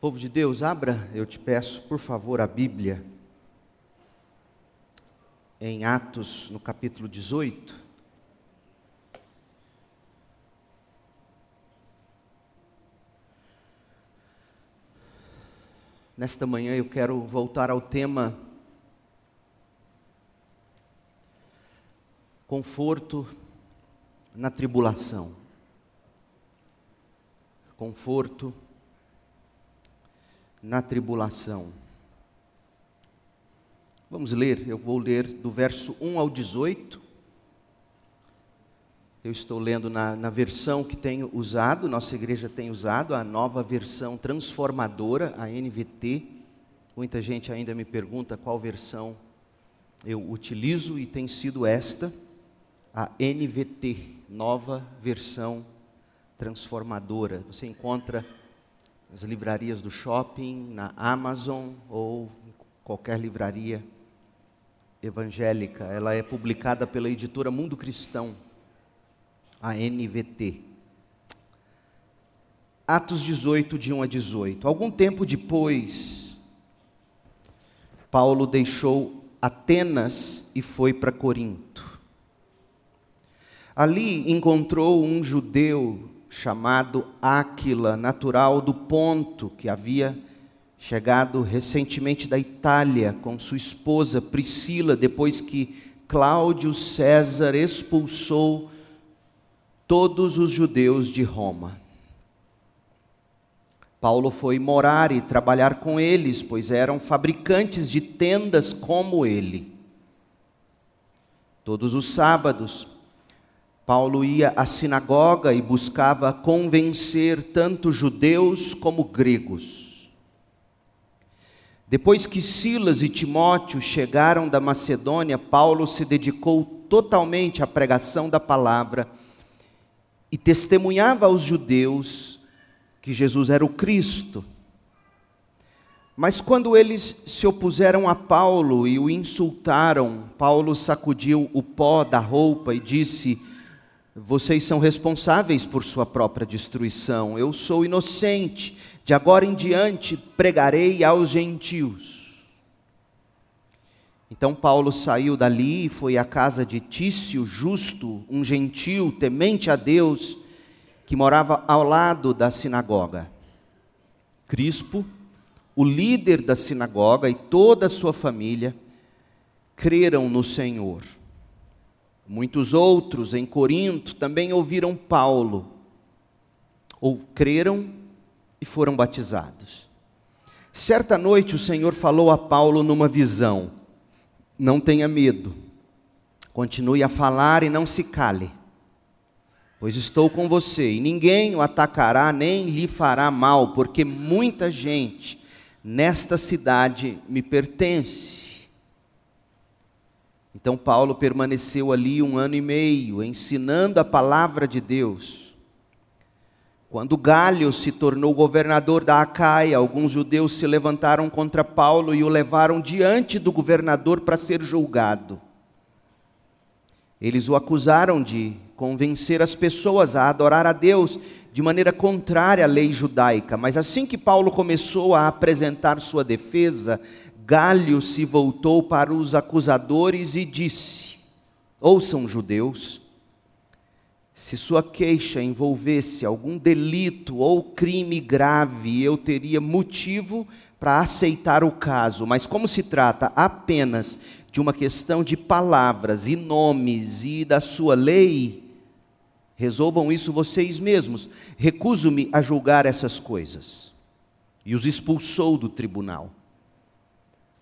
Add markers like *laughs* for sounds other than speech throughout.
Povo de Deus, abra, eu te peço, por favor, a Bíblia em Atos, no capítulo 18. Nesta manhã eu quero voltar ao tema conforto na tribulação. Conforto na tribulação. Vamos ler, eu vou ler do verso 1 ao 18. Eu estou lendo na, na, versão que tenho usado, nossa igreja tem usado, a nova versão transformadora, a NVT. Muita gente ainda me pergunta qual versão eu utilizo e tem sido esta, a NVT, nova versão transformadora. Você encontra nas livrarias do shopping, na Amazon ou qualquer livraria evangélica. Ela é publicada pela editora Mundo Cristão, a NVT. Atos 18, de 1 a 18. Algum tempo depois, Paulo deixou Atenas e foi para Corinto. Ali encontrou um judeu chamado Áquila, natural do Ponto, que havia chegado recentemente da Itália com sua esposa Priscila, depois que Cláudio César expulsou todos os judeus de Roma. Paulo foi morar e trabalhar com eles, pois eram fabricantes de tendas como ele. Todos os sábados, Paulo ia à sinagoga e buscava convencer tanto judeus como gregos. Depois que Silas e Timóteo chegaram da Macedônia, Paulo se dedicou totalmente à pregação da palavra e testemunhava aos judeus que Jesus era o Cristo. Mas quando eles se opuseram a Paulo e o insultaram, Paulo sacudiu o pó da roupa e disse: vocês são responsáveis por sua própria destruição. Eu sou inocente. De agora em diante pregarei aos gentios. Então Paulo saiu dali e foi à casa de Tício Justo, um gentil temente a Deus, que morava ao lado da sinagoga. Crispo, o líder da sinagoga e toda a sua família creram no Senhor. Muitos outros em Corinto também ouviram Paulo, ou creram e foram batizados. Certa noite o Senhor falou a Paulo numa visão: Não tenha medo, continue a falar e não se cale, pois estou com você e ninguém o atacará nem lhe fará mal, porque muita gente nesta cidade me pertence. Então Paulo permaneceu ali um ano e meio, ensinando a palavra de Deus. Quando Galho se tornou governador da Acaia, alguns judeus se levantaram contra Paulo e o levaram diante do governador para ser julgado. Eles o acusaram de convencer as pessoas a adorar a Deus de maneira contrária à lei judaica, mas assim que Paulo começou a apresentar sua defesa, Galho se voltou para os acusadores e disse: Ouçam, judeus, se sua queixa envolvesse algum delito ou crime grave, eu teria motivo para aceitar o caso, mas como se trata apenas de uma questão de palavras e nomes e da sua lei, resolvam isso vocês mesmos. Recuso-me a julgar essas coisas. E os expulsou do tribunal.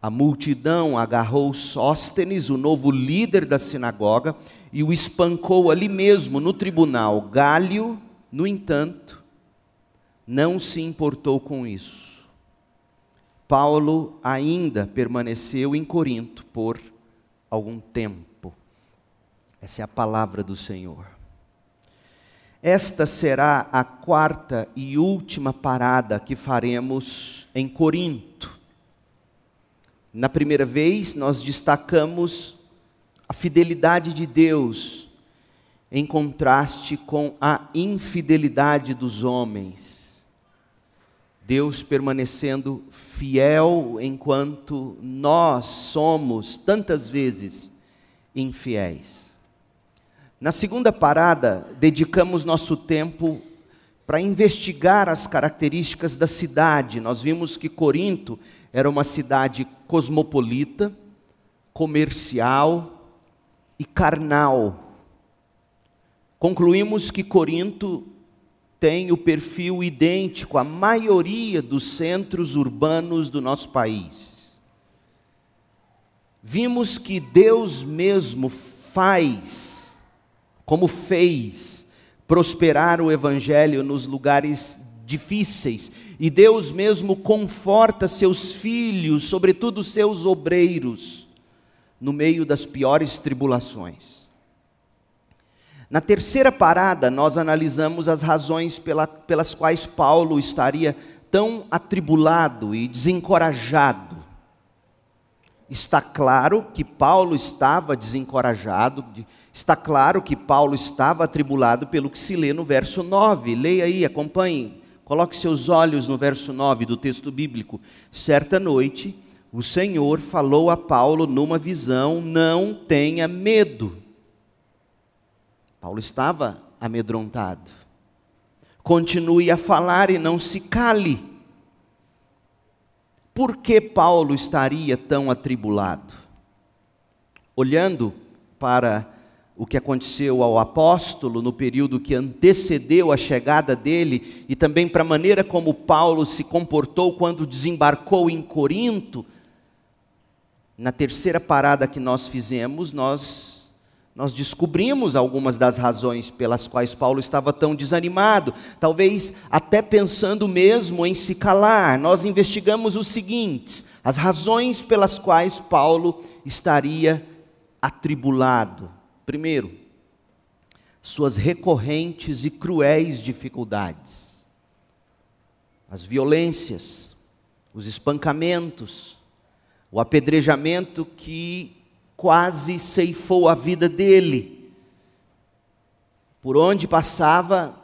A multidão agarrou Sóstenes, o novo líder da sinagoga, e o espancou ali mesmo no tribunal. Galho, no entanto, não se importou com isso. Paulo ainda permaneceu em Corinto por algum tempo. Essa é a palavra do Senhor. Esta será a quarta e última parada que faremos em Corinto. Na primeira vez, nós destacamos a fidelidade de Deus em contraste com a infidelidade dos homens. Deus permanecendo fiel enquanto nós somos tantas vezes infiéis. Na segunda parada, dedicamos nosso tempo para investigar as características da cidade. Nós vimos que Corinto era uma cidade cosmopolita, comercial e carnal. Concluímos que Corinto tem o perfil idêntico à maioria dos centros urbanos do nosso país. Vimos que Deus mesmo faz, como fez, prosperar o Evangelho nos lugares difíceis, e Deus mesmo conforta seus filhos, sobretudo seus obreiros, no meio das piores tribulações. Na terceira parada, nós analisamos as razões pela, pelas quais Paulo estaria tão atribulado e desencorajado. Está claro que Paulo estava desencorajado, está claro que Paulo estava atribulado pelo que se lê no verso 9. Leia aí, acompanhe, coloque seus olhos no verso 9 do texto bíblico. Certa noite, o Senhor falou a Paulo numa visão: Não tenha medo. Paulo estava amedrontado. Continue a falar e não se cale. Por que Paulo estaria tão atribulado? Olhando para o que aconteceu ao apóstolo no período que antecedeu a chegada dele e também para a maneira como Paulo se comportou quando desembarcou em Corinto, na terceira parada que nós fizemos, nós nós descobrimos algumas das razões pelas quais Paulo estava tão desanimado, talvez até pensando mesmo em se calar. Nós investigamos os seguintes: as razões pelas quais Paulo estaria atribulado. Primeiro, suas recorrentes e cruéis dificuldades, as violências, os espancamentos, o apedrejamento que quase ceifou a vida dele. Por onde passava,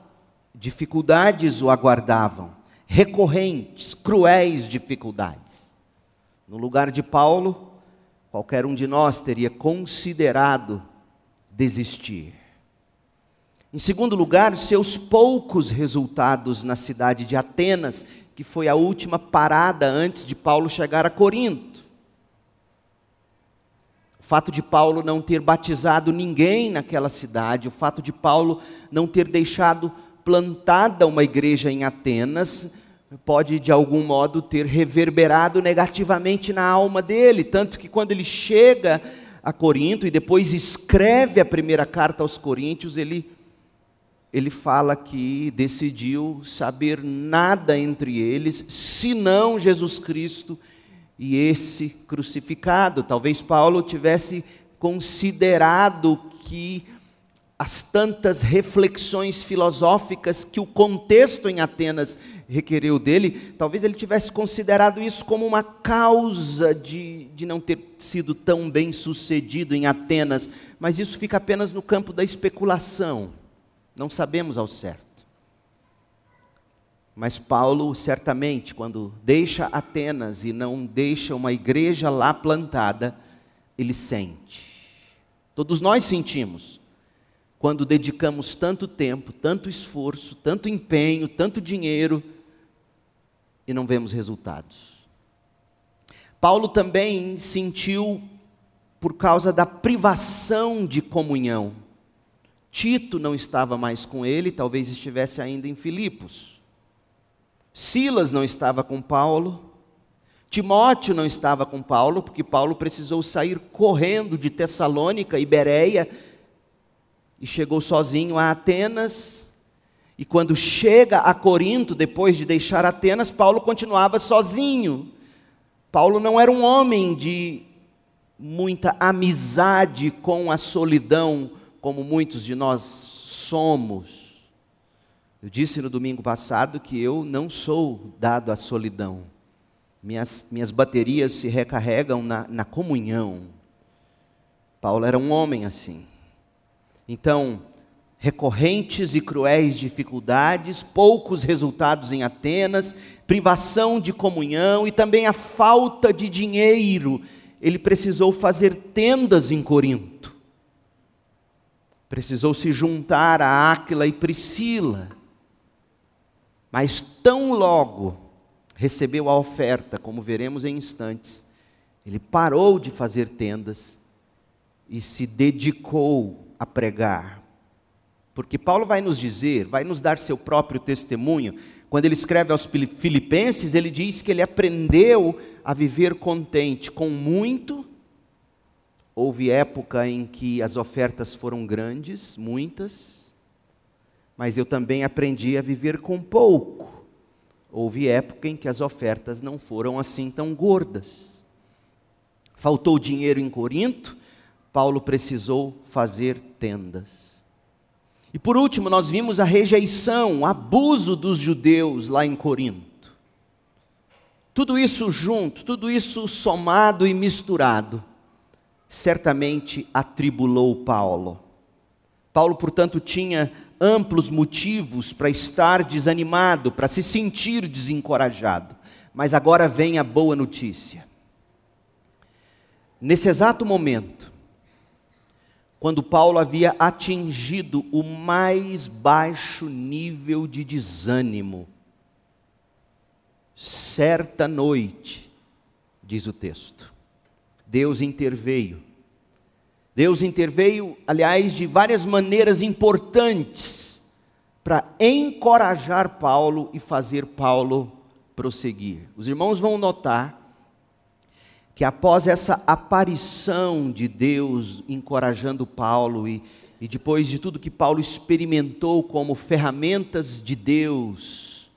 dificuldades o aguardavam, recorrentes, cruéis dificuldades. No lugar de Paulo, qualquer um de nós teria considerado desistir. Em segundo lugar, seus poucos resultados na cidade de Atenas, que foi a última parada antes de Paulo chegar a Corinto. O fato de Paulo não ter batizado ninguém naquela cidade, o fato de Paulo não ter deixado plantada uma igreja em Atenas, pode de algum modo ter reverberado negativamente na alma dele, tanto que quando ele chega a Corinto e depois escreve a primeira carta aos Coríntios, ele ele fala que decidiu saber nada entre eles, senão Jesus Cristo e esse crucificado. Talvez Paulo tivesse considerado que as tantas reflexões filosóficas que o contexto em Atenas requereu dele, talvez ele tivesse considerado isso como uma causa de, de não ter sido tão bem sucedido em Atenas, mas isso fica apenas no campo da especulação, não sabemos ao certo. Mas Paulo, certamente, quando deixa Atenas e não deixa uma igreja lá plantada, ele sente. Todos nós sentimos quando dedicamos tanto tempo, tanto esforço, tanto empenho, tanto dinheiro e não vemos resultados. Paulo também sentiu por causa da privação de comunhão. Tito não estava mais com ele, talvez estivesse ainda em Filipos. Silas não estava com Paulo. Timóteo não estava com Paulo, porque Paulo precisou sair correndo de Tessalônica e Bereia e chegou sozinho a Atenas. E quando chega a Corinto, depois de deixar Atenas, Paulo continuava sozinho. Paulo não era um homem de muita amizade com a solidão, como muitos de nós somos. Eu disse no domingo passado que eu não sou dado à solidão. Minhas, minhas baterias se recarregam na, na comunhão. Paulo era um homem assim. Então, recorrentes e cruéis dificuldades, poucos resultados em Atenas, privação de comunhão e também a falta de dinheiro. Ele precisou fazer tendas em Corinto. Precisou se juntar a Áquila e Priscila. Mas tão logo recebeu a oferta, como veremos em instantes, ele parou de fazer tendas e se dedicou a pregar. Porque Paulo vai nos dizer, vai nos dar seu próprio testemunho, quando ele escreve aos Filipenses, ele diz que ele aprendeu a viver contente com muito. Houve época em que as ofertas foram grandes, muitas, mas eu também aprendi a viver com pouco. Houve época em que as ofertas não foram assim tão gordas. Faltou dinheiro em Corinto, Paulo precisou fazer tendas. E por último, nós vimos a rejeição, o abuso dos judeus lá em Corinto. Tudo isso junto, tudo isso somado e misturado, certamente atribulou Paulo. Paulo, portanto, tinha amplos motivos para estar desanimado, para se sentir desencorajado. Mas agora vem a boa notícia. Nesse exato momento, quando Paulo havia atingido o mais baixo nível de desânimo. Certa noite, diz o texto, Deus interveio. Deus interveio, aliás, de várias maneiras importantes para encorajar Paulo e fazer Paulo prosseguir. Os irmãos vão notar que após essa aparição de Deus encorajando Paulo e, e depois de tudo que Paulo experimentou como ferramentas de Deus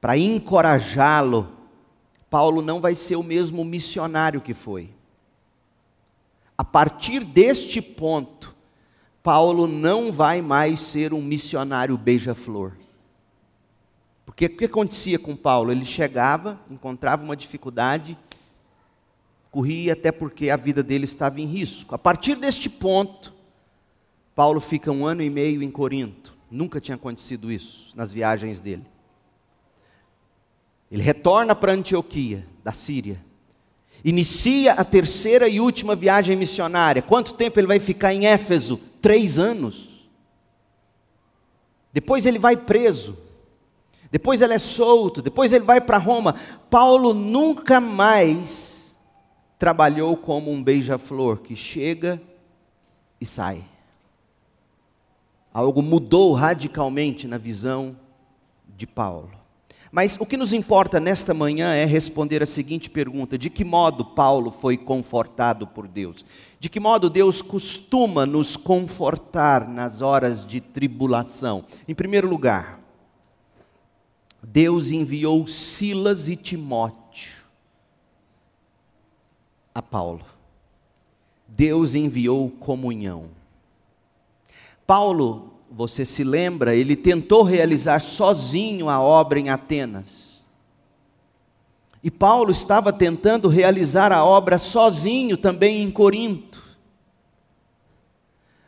para encorajá-lo, Paulo não vai ser o mesmo missionário que foi. A partir deste ponto, Paulo não vai mais ser um missionário beija-flor. Porque o que acontecia com Paulo? Ele chegava, encontrava uma dificuldade, corria até porque a vida dele estava em risco. A partir deste ponto, Paulo fica um ano e meio em Corinto. Nunca tinha acontecido isso nas viagens dele. Ele retorna para Antioquia, da Síria. Inicia a terceira e última viagem missionária. Quanto tempo ele vai ficar em Éfeso? Três anos. Depois ele vai preso. Depois ele é solto. Depois ele vai para Roma. Paulo nunca mais trabalhou como um beija-flor que chega e sai. Algo mudou radicalmente na visão de Paulo. Mas o que nos importa nesta manhã é responder a seguinte pergunta: de que modo Paulo foi confortado por Deus? De que modo Deus costuma nos confortar nas horas de tribulação? Em primeiro lugar, Deus enviou Silas e Timóteo a Paulo. Deus enviou comunhão. Paulo, você se lembra, ele tentou realizar sozinho a obra em Atenas. E Paulo estava tentando realizar a obra sozinho também em Corinto.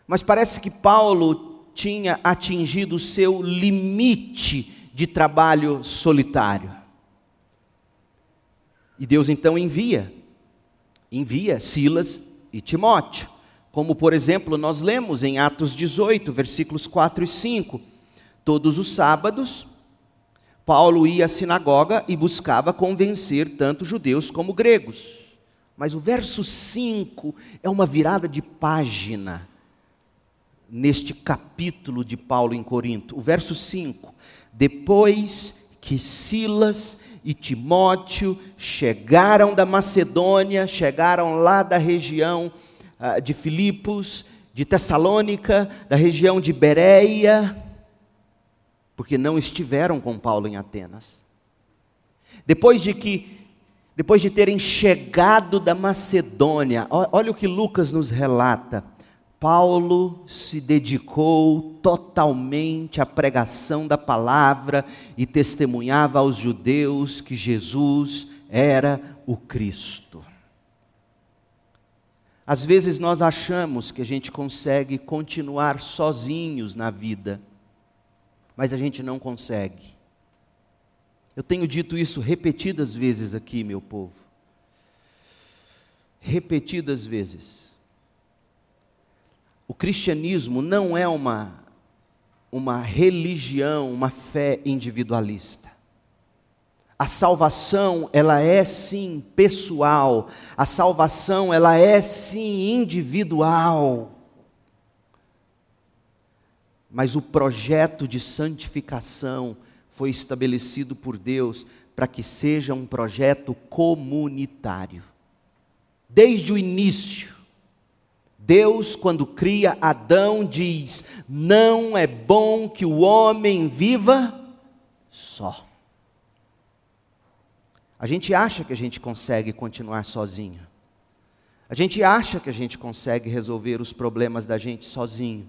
Mas parece que Paulo tinha atingido o seu limite de trabalho solitário. E Deus então envia envia Silas e Timóteo. Como, por exemplo, nós lemos em Atos 18, versículos 4 e 5. Todos os sábados, Paulo ia à sinagoga e buscava convencer tanto judeus como gregos. Mas o verso 5 é uma virada de página neste capítulo de Paulo em Corinto. O verso 5: Depois que Silas e Timóteo chegaram da Macedônia, chegaram lá da região uh, de Filipos, de Tessalônica, da região de Bereia, porque não estiveram com Paulo em Atenas. Depois de que depois de terem chegado da Macedônia, olha o que Lucas nos relata. Paulo se dedicou totalmente à pregação da palavra e testemunhava aos judeus que Jesus era o Cristo. Às vezes nós achamos que a gente consegue continuar sozinhos na vida, mas a gente não consegue. Eu tenho dito isso repetidas vezes aqui, meu povo. Repetidas vezes. O cristianismo não é uma, uma religião, uma fé individualista. A salvação, ela é sim pessoal. A salvação, ela é sim individual. Mas o projeto de santificação foi estabelecido por Deus para que seja um projeto comunitário. Desde o início, Deus, quando cria Adão, diz: Não é bom que o homem viva só. A gente acha que a gente consegue continuar sozinho. A gente acha que a gente consegue resolver os problemas da gente sozinho.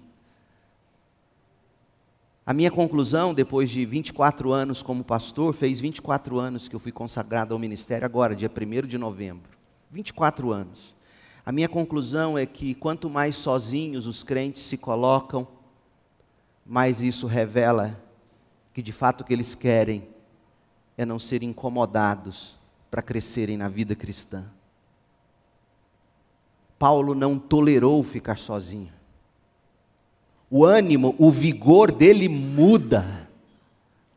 A minha conclusão, depois de 24 anos como pastor, fez 24 anos que eu fui consagrado ao ministério, agora, dia 1 de novembro. 24 anos. A minha conclusão é que quanto mais sozinhos os crentes se colocam, mais isso revela que de fato o que eles querem é não serem incomodados para crescerem na vida cristã. Paulo não tolerou ficar sozinho. O ânimo, o vigor dele muda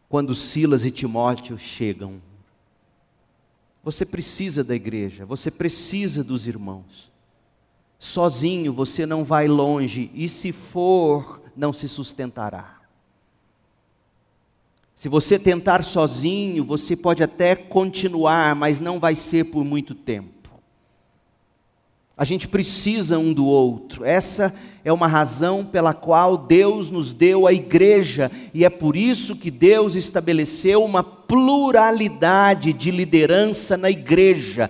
quando Silas e Timóteo chegam. Você precisa da igreja, você precisa dos irmãos. Sozinho você não vai longe, e se for, não se sustentará. Se você tentar sozinho, você pode até continuar, mas não vai ser por muito tempo. A gente precisa um do outro. Essa é uma razão pela qual Deus nos deu a igreja, e é por isso que Deus estabeleceu uma pluralidade de liderança na igreja.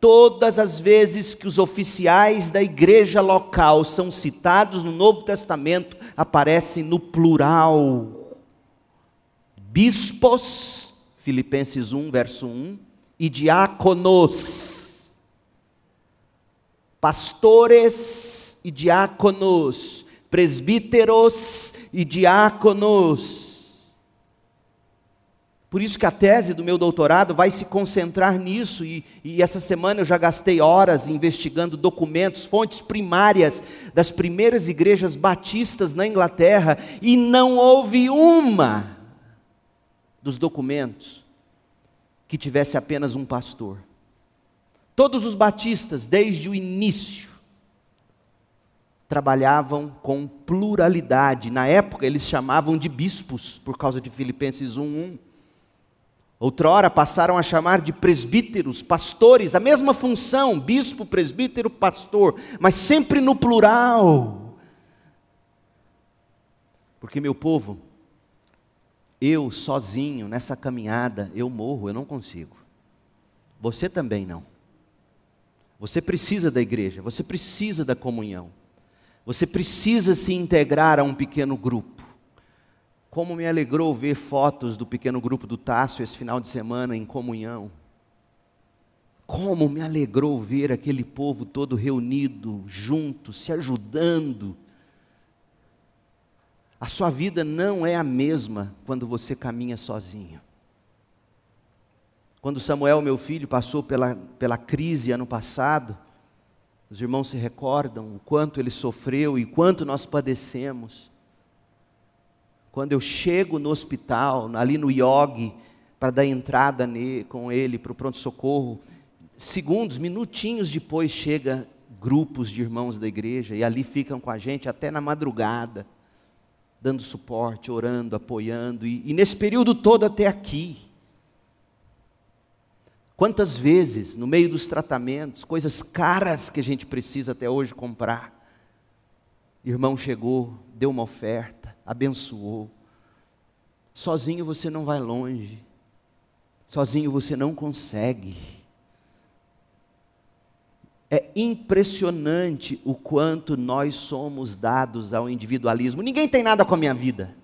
Todas as vezes que os oficiais da igreja local são citados no Novo Testamento, aparecem no plural. Bispos, Filipenses 1, verso 1, e diáconos, pastores e diáconos, presbíteros e diáconos. Por isso que a tese do meu doutorado vai se concentrar nisso, e, e, essa semana eu já gastei horas investigando documentos, fontes primárias das primeiras igrejas batistas na Inglaterra, e não houve uma dos documentos que tivesse apenas um pastor. Todos os batistas, desde o início, trabalhavam com pluralidade. Na época, eles chamavam de bispos, por causa de Filipenses 1:1. Outrora passaram a chamar de presbíteros, pastores, a mesma função, bispo, presbítero, pastor, mas sempre no plural. Porque, meu povo, eu sozinho nessa caminhada, eu morro, eu não consigo. Você também não. Você precisa da igreja, você precisa da comunhão. Você precisa se integrar a um pequeno grupo. Como me alegrou ver fotos do pequeno grupo do Tássio esse final de semana em comunhão. Como me alegrou ver aquele povo todo reunido, junto, se ajudando a sua vida não é a mesma quando você caminha sozinho. Quando Samuel, meu filho, passou pela, pela crise ano passado, os irmãos se recordam o quanto ele sofreu e quanto nós padecemos. Quando eu chego no hospital, ali no IOG, para dar entrada ne, com ele para o pronto-socorro, segundos, minutinhos depois chega grupos de irmãos da igreja e ali ficam com a gente até na madrugada dando suporte, orando, apoiando, e, e nesse período todo até aqui. Quantas vezes, no meio dos tratamentos, coisas caras que a gente precisa até hoje comprar, irmão chegou, deu uma oferta, abençoou. Sozinho você não vai longe, sozinho você não consegue. É impressionante o quanto nós somos dados ao individualismo. Ninguém tem nada com a minha vida.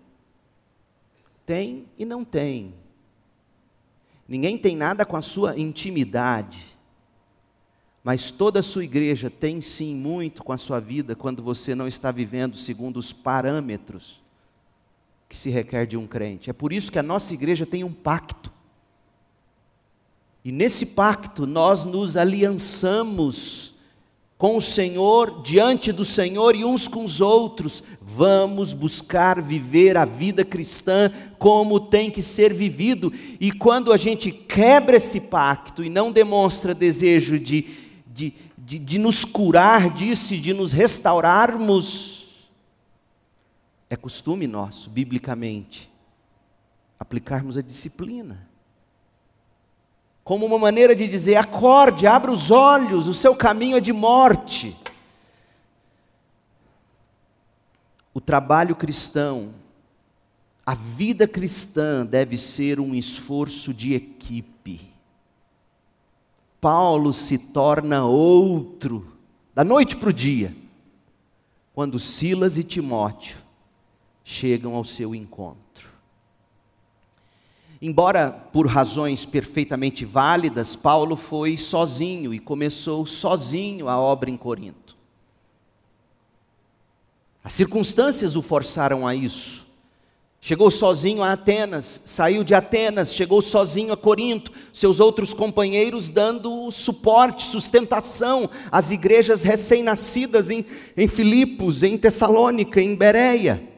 Tem e não tem. Ninguém tem nada com a sua intimidade. Mas toda a sua igreja tem sim muito com a sua vida quando você não está vivendo segundo os parâmetros que se requer de um crente. É por isso que a nossa igreja tem um pacto. E nesse pacto nós nos aliançamos com o Senhor, diante do Senhor e uns com os outros. Vamos buscar viver a vida cristã como tem que ser vivido. E quando a gente quebra esse pacto e não demonstra desejo de, de, de, de nos curar disso, de nos restaurarmos, é costume nosso, biblicamente, aplicarmos a disciplina como uma maneira de dizer: acorde, abra os olhos, o seu caminho é de morte. O trabalho cristão, a vida cristã deve ser um esforço de equipe. Paulo se torna outro, da noite para o dia, quando Silas e Timóteo chegam ao seu encontro. Embora por razões perfeitamente válidas, Paulo foi sozinho e começou sozinho a obra em Corinto. As circunstâncias o forçaram a isso. Chegou sozinho a Atenas, saiu de Atenas, chegou sozinho a Corinto, seus outros companheiros dando suporte, sustentação às igrejas recém-nascidas em, em Filipos, em Tessalônica, em Bereia.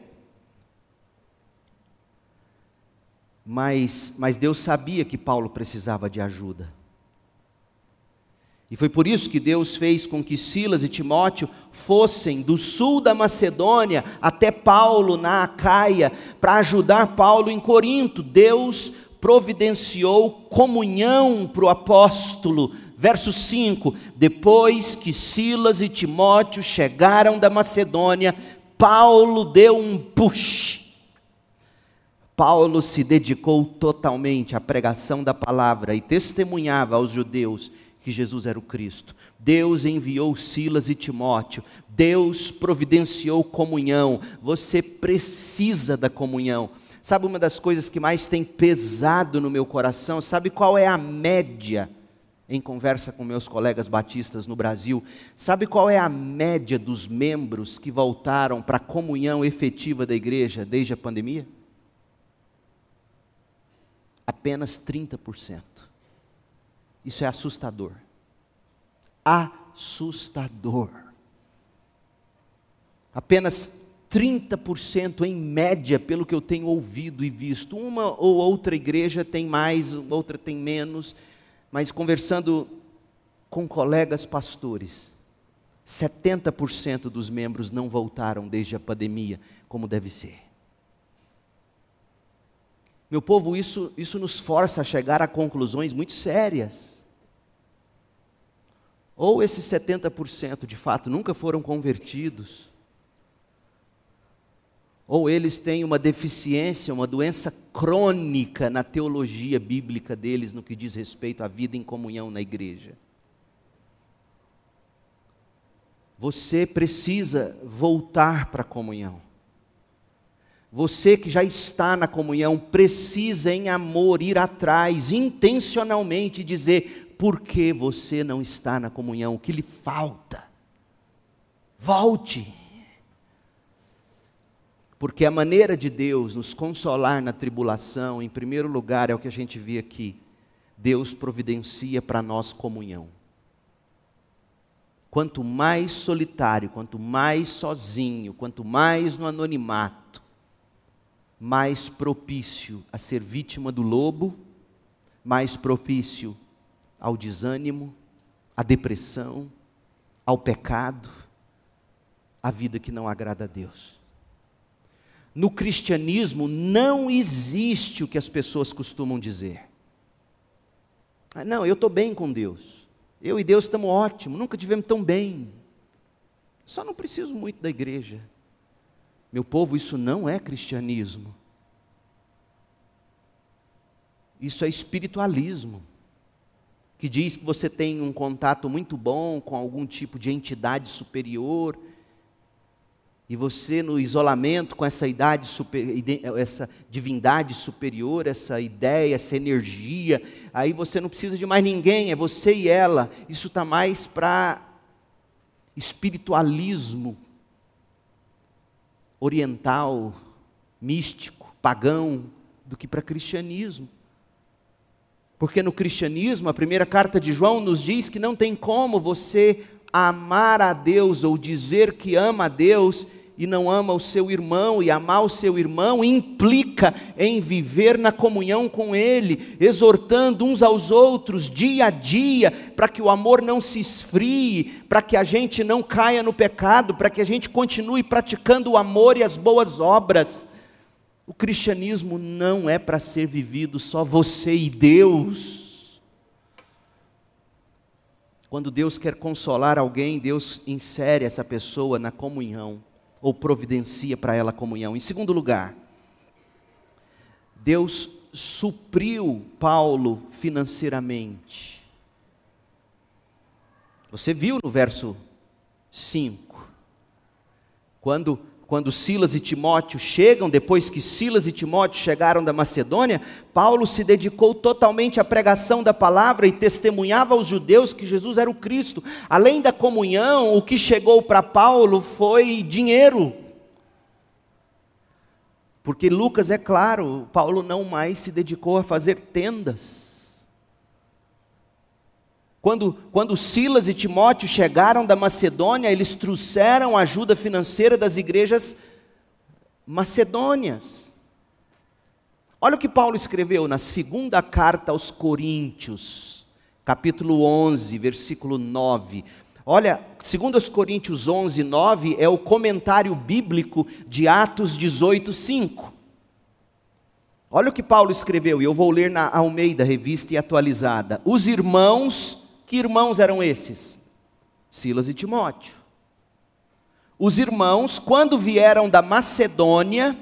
Mas, mas Deus sabia que Paulo precisava de ajuda. E foi por isso que Deus fez com que Silas e Timóteo fossem do sul da Macedônia até Paulo na Acaia, para ajudar Paulo em Corinto. Deus providenciou comunhão para o apóstolo. Verso 5: Depois que Silas e Timóteo chegaram da Macedônia, Paulo deu um push Paulo se dedicou totalmente à pregação da palavra e testemunhava aos judeus que Jesus era o Cristo. Deus enviou Silas e Timóteo. Deus providenciou comunhão. Você precisa da comunhão. Sabe uma das coisas que mais tem pesado no meu coração? Sabe qual é a média? Em conversa com meus colegas batistas no Brasil, sabe qual é a média dos membros que voltaram para a comunhão efetiva da igreja desde a pandemia? Apenas 30%. Isso é assustador. Assustador. Apenas 30% em média, pelo que eu tenho ouvido e visto. Uma ou outra igreja tem mais, outra tem menos, mas conversando com colegas pastores, 70% dos membros não voltaram desde a pandemia, como deve ser. Meu povo, isso, isso nos força a chegar a conclusões muito sérias. Ou esses 70% de fato nunca foram convertidos, ou eles têm uma deficiência, uma doença crônica na teologia bíblica deles no que diz respeito à vida em comunhão na igreja. Você precisa voltar para a comunhão. Você que já está na comunhão, precisa em amor ir atrás, intencionalmente dizer por que você não está na comunhão, o que lhe falta. Volte. Porque a maneira de Deus nos consolar na tribulação, em primeiro lugar, é o que a gente vê aqui. Deus providencia para nós comunhão. Quanto mais solitário, quanto mais sozinho, quanto mais no anonimato, mais propício a ser vítima do lobo, mais propício ao desânimo, à depressão, ao pecado, à vida que não agrada a Deus. No cristianismo não existe o que as pessoas costumam dizer. Ah, não, eu estou bem com Deus. Eu e Deus estamos ótimos, nunca tivemos tão bem. Só não preciso muito da igreja. Meu povo, isso não é cristianismo. Isso é espiritualismo, que diz que você tem um contato muito bom com algum tipo de entidade superior. e você no isolamento com essa idade super, essa divindade superior, essa ideia, essa energia, aí você não precisa de mais ninguém, é você e ela. Isso está mais para espiritualismo oriental, místico, pagão, do que para cristianismo. Porque no cristianismo, a primeira carta de João nos diz que não tem como você amar a Deus ou dizer que ama a Deus e não ama o seu irmão, e amar o seu irmão implica em viver na comunhão com ele, exortando uns aos outros dia a dia, para que o amor não se esfrie, para que a gente não caia no pecado, para que a gente continue praticando o amor e as boas obras. O cristianismo não é para ser vivido só você e Deus. Quando Deus quer consolar alguém, Deus insere essa pessoa na comunhão ou providencia para ela comunhão. Em segundo lugar, Deus supriu Paulo financeiramente. Você viu no verso 5, quando quando Silas e Timóteo chegam, depois que Silas e Timóteo chegaram da Macedônia, Paulo se dedicou totalmente à pregação da palavra e testemunhava aos judeus que Jesus era o Cristo. Além da comunhão, o que chegou para Paulo foi dinheiro. Porque Lucas é claro, Paulo não mais se dedicou a fazer tendas. Quando, quando Silas e Timóteo chegaram da Macedônia, eles trouxeram ajuda financeira das igrejas macedônias. Olha o que Paulo escreveu na segunda carta aos Coríntios, capítulo 11, versículo 9. Olha, segundo os Coríntios 11, 9 é o comentário bíblico de Atos 18, 5. Olha o que Paulo escreveu, e eu vou ler na Almeida, revista e atualizada. Os irmãos que irmãos eram esses? Silas e Timóteo. Os irmãos, quando vieram da Macedônia,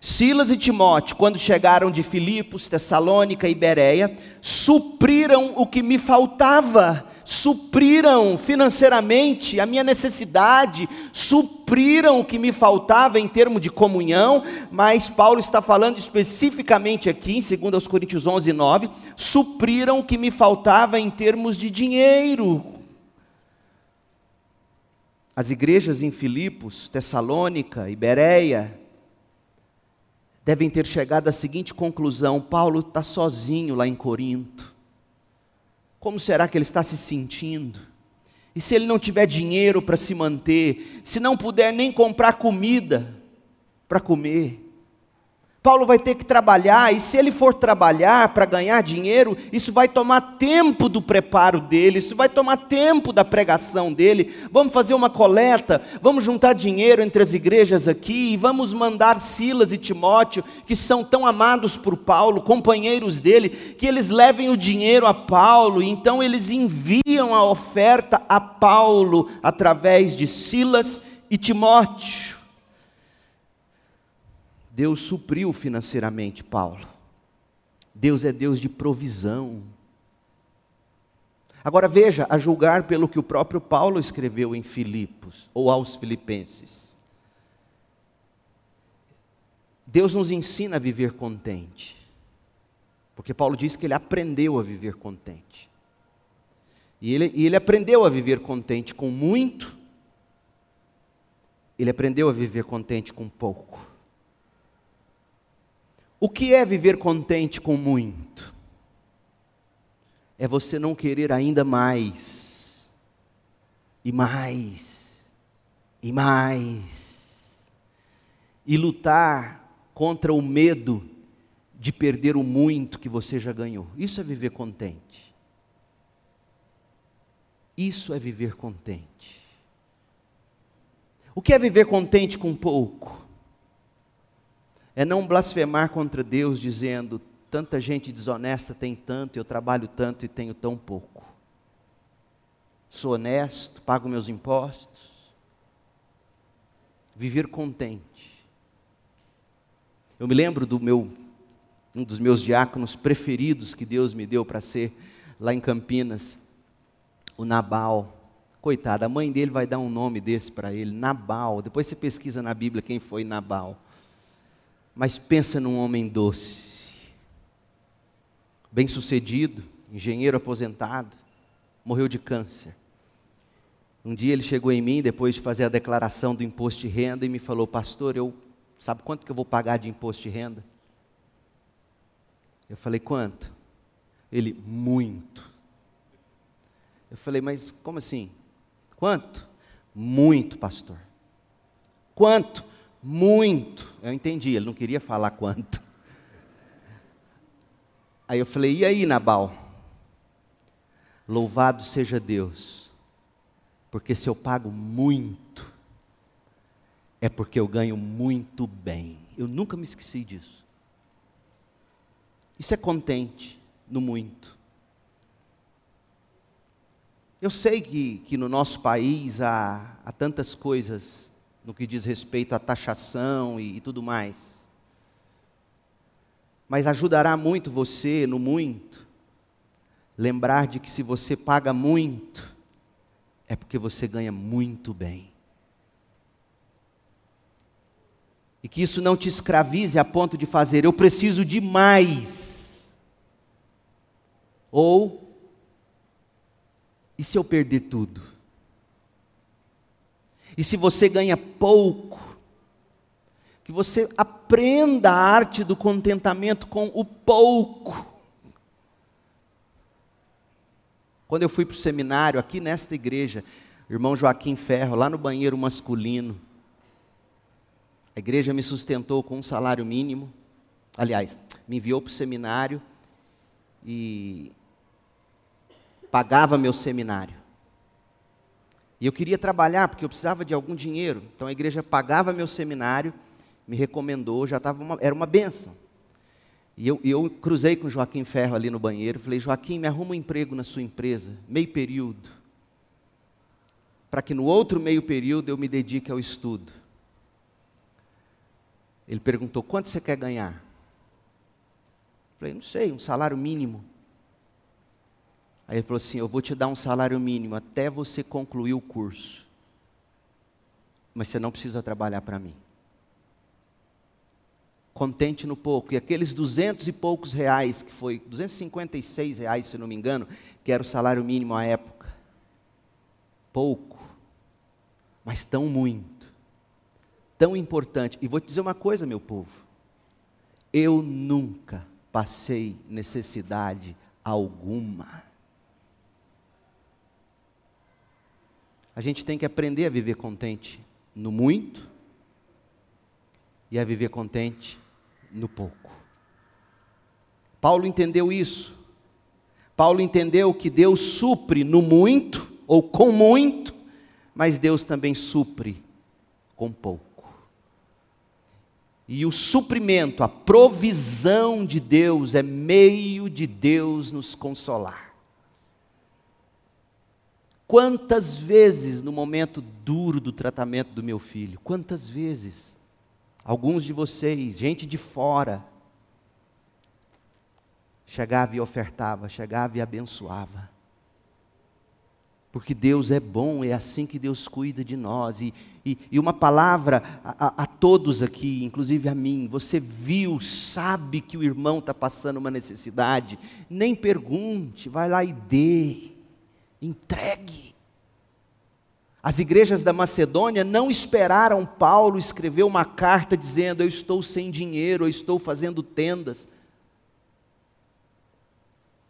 Silas e Timóteo, quando chegaram de Filipos, Tessalônica e Bereia, supriram o que me faltava, supriram financeiramente a minha necessidade, supriram o que me faltava em termos de comunhão, mas Paulo está falando especificamente aqui, em 2 Coríntios 11, 9, supriram o que me faltava em termos de dinheiro. As igrejas em Filipos, Tessalônica e Bereia, devem ter chegado à seguinte conclusão: Paulo está sozinho lá em Corinto. Como será que ele está se sentindo? E se ele não tiver dinheiro para se manter, se não puder nem comprar comida para comer, Paulo vai ter que trabalhar, e se ele for trabalhar para ganhar dinheiro, isso vai tomar tempo do preparo dele, isso vai tomar tempo da pregação dele. Vamos fazer uma coleta, vamos juntar dinheiro entre as igrejas aqui, e vamos mandar Silas e Timóteo, que são tão amados por Paulo, companheiros dele, que eles levem o dinheiro a Paulo, e então eles enviam a oferta a Paulo através de Silas e Timóteo. Deus supriu financeiramente Paulo. Deus é Deus de provisão. Agora veja, a julgar pelo que o próprio Paulo escreveu em Filipos, ou aos Filipenses. Deus nos ensina a viver contente. Porque Paulo diz que ele aprendeu a viver contente. E ele, e ele aprendeu a viver contente com muito, ele aprendeu a viver contente com pouco. O que é viver contente com muito? É você não querer ainda mais, e mais, e mais, e lutar contra o medo de perder o muito que você já ganhou. Isso é viver contente. Isso é viver contente. O que é viver contente com pouco? É não blasfemar contra Deus dizendo: tanta gente desonesta tem tanto, eu trabalho tanto e tenho tão pouco. Sou honesto, pago meus impostos. Viver contente. Eu me lembro do meu um dos meus diáconos preferidos que Deus me deu para ser lá em Campinas, o Nabal. Coitado, a mãe dele vai dar um nome desse para ele, Nabal. Depois você pesquisa na Bíblia quem foi Nabal. Mas pensa num homem doce, bem-sucedido, engenheiro aposentado, morreu de câncer. Um dia ele chegou em mim, depois de fazer a declaração do imposto de renda, e me falou: Pastor, eu sabe quanto que eu vou pagar de imposto de renda? Eu falei: Quanto? Ele: Muito. Eu falei: Mas como assim? Quanto? Muito, pastor. Quanto? Muito. Eu entendi, ele não queria falar quanto. Aí eu falei: E aí, Nabal? Louvado seja Deus, porque se eu pago muito, é porque eu ganho muito bem. Eu nunca me esqueci disso. Isso é contente no muito. Eu sei que, que no nosso país há, há tantas coisas no que diz respeito à taxação e, e tudo mais. Mas ajudará muito você, no muito, lembrar de que se você paga muito, é porque você ganha muito bem. E que isso não te escravize a ponto de fazer, eu preciso de mais. Ou e se eu perder tudo? E se você ganha pouco? Que você aprenda a arte do contentamento com o pouco. Quando eu fui para o seminário, aqui nesta igreja, irmão Joaquim Ferro, lá no banheiro masculino, a igreja me sustentou com um salário mínimo. Aliás, me enviou para o seminário e pagava meu seminário. E eu queria trabalhar porque eu precisava de algum dinheiro. Então a igreja pagava meu seminário, me recomendou, já estava uma, era uma benção. E eu, eu cruzei com o Joaquim Ferro ali no banheiro, falei, Joaquim, me arruma um emprego na sua empresa, meio período, para que no outro meio período eu me dedique ao estudo. Ele perguntou, quanto você quer ganhar? Falei, não sei, um salário mínimo. Aí ele falou assim: Eu vou te dar um salário mínimo até você concluir o curso. Mas você não precisa trabalhar para mim. Contente no pouco. E aqueles duzentos e poucos reais, que foi 256 reais, se não me engano, que era o salário mínimo à época. Pouco, mas tão muito, tão importante. E vou te dizer uma coisa, meu povo. Eu nunca passei necessidade alguma. A gente tem que aprender a viver contente no muito e a viver contente no pouco. Paulo entendeu isso. Paulo entendeu que Deus supre no muito ou com muito, mas Deus também supre com pouco. E o suprimento, a provisão de Deus é meio de Deus nos consolar. Quantas vezes no momento duro do tratamento do meu filho, quantas vezes, alguns de vocês, gente de fora, chegava e ofertava, chegava e abençoava. Porque Deus é bom, é assim que Deus cuida de nós. E, e, e uma palavra a, a, a, todos aqui, inclusive a mim: você viu, sabe que o irmão está passando uma necessidade, nem pergunte, vai lá e dê. Entregue. As igrejas da Macedônia não esperaram Paulo escrever uma carta dizendo: Eu estou sem dinheiro, eu estou fazendo tendas.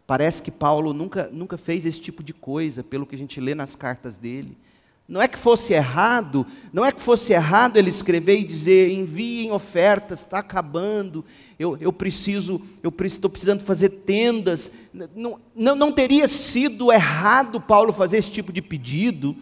Parece que Paulo nunca, nunca fez esse tipo de coisa, pelo que a gente lê nas cartas dele. Não é que fosse errado, não é que fosse errado ele escrever e dizer: enviem ofertas, está acabando, eu, eu preciso, eu estou precisando fazer tendas. Não, não, não teria sido errado Paulo fazer esse tipo de pedido,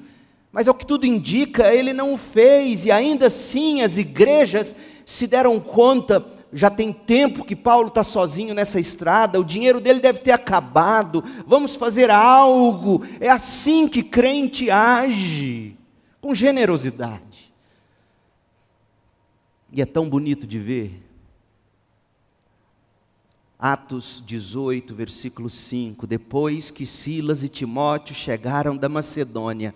mas ao que tudo indica, ele não o fez, e ainda assim as igrejas se deram conta. Já tem tempo que Paulo está sozinho nessa estrada, o dinheiro dele deve ter acabado, vamos fazer algo. É assim que crente age, com generosidade. E é tão bonito de ver Atos 18, versículo 5: Depois que Silas e Timóteo chegaram da Macedônia,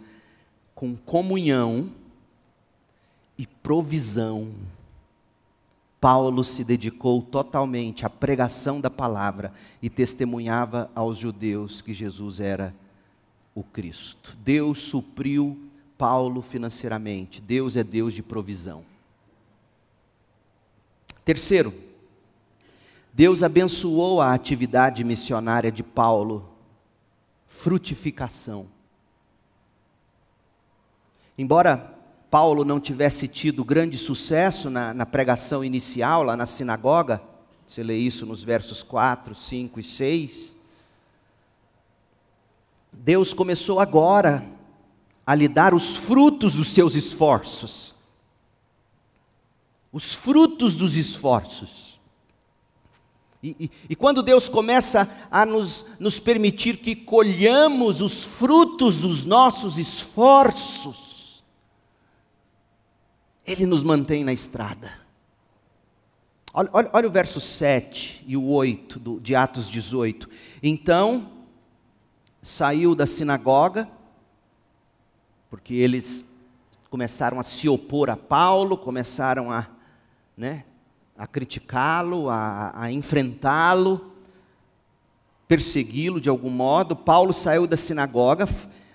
com comunhão e provisão. Paulo se dedicou totalmente à pregação da palavra e testemunhava aos judeus que Jesus era o Cristo. Deus supriu Paulo financeiramente. Deus é Deus de provisão. Terceiro, Deus abençoou a atividade missionária de Paulo, frutificação. Embora Paulo não tivesse tido grande sucesso na, na, pregação inicial, lá na sinagoga, você lê isso nos versos 4, 5 e 6. Deus começou agora a lhe dar os frutos dos seus esforços. Os frutos dos esforços. E, e, e, quando Deus começa a nos, nos permitir que colhamos os frutos dos nossos esforços, ele nos mantém na estrada. Olha, olha, olha o verso 7 e o 8 do, de Atos 18. Então, saiu da sinagoga, porque eles começaram a se opor a Paulo, começaram a, né, a criticá-lo, a, a enfrentá-lo, persegui-lo de algum modo. Paulo saiu da sinagoga,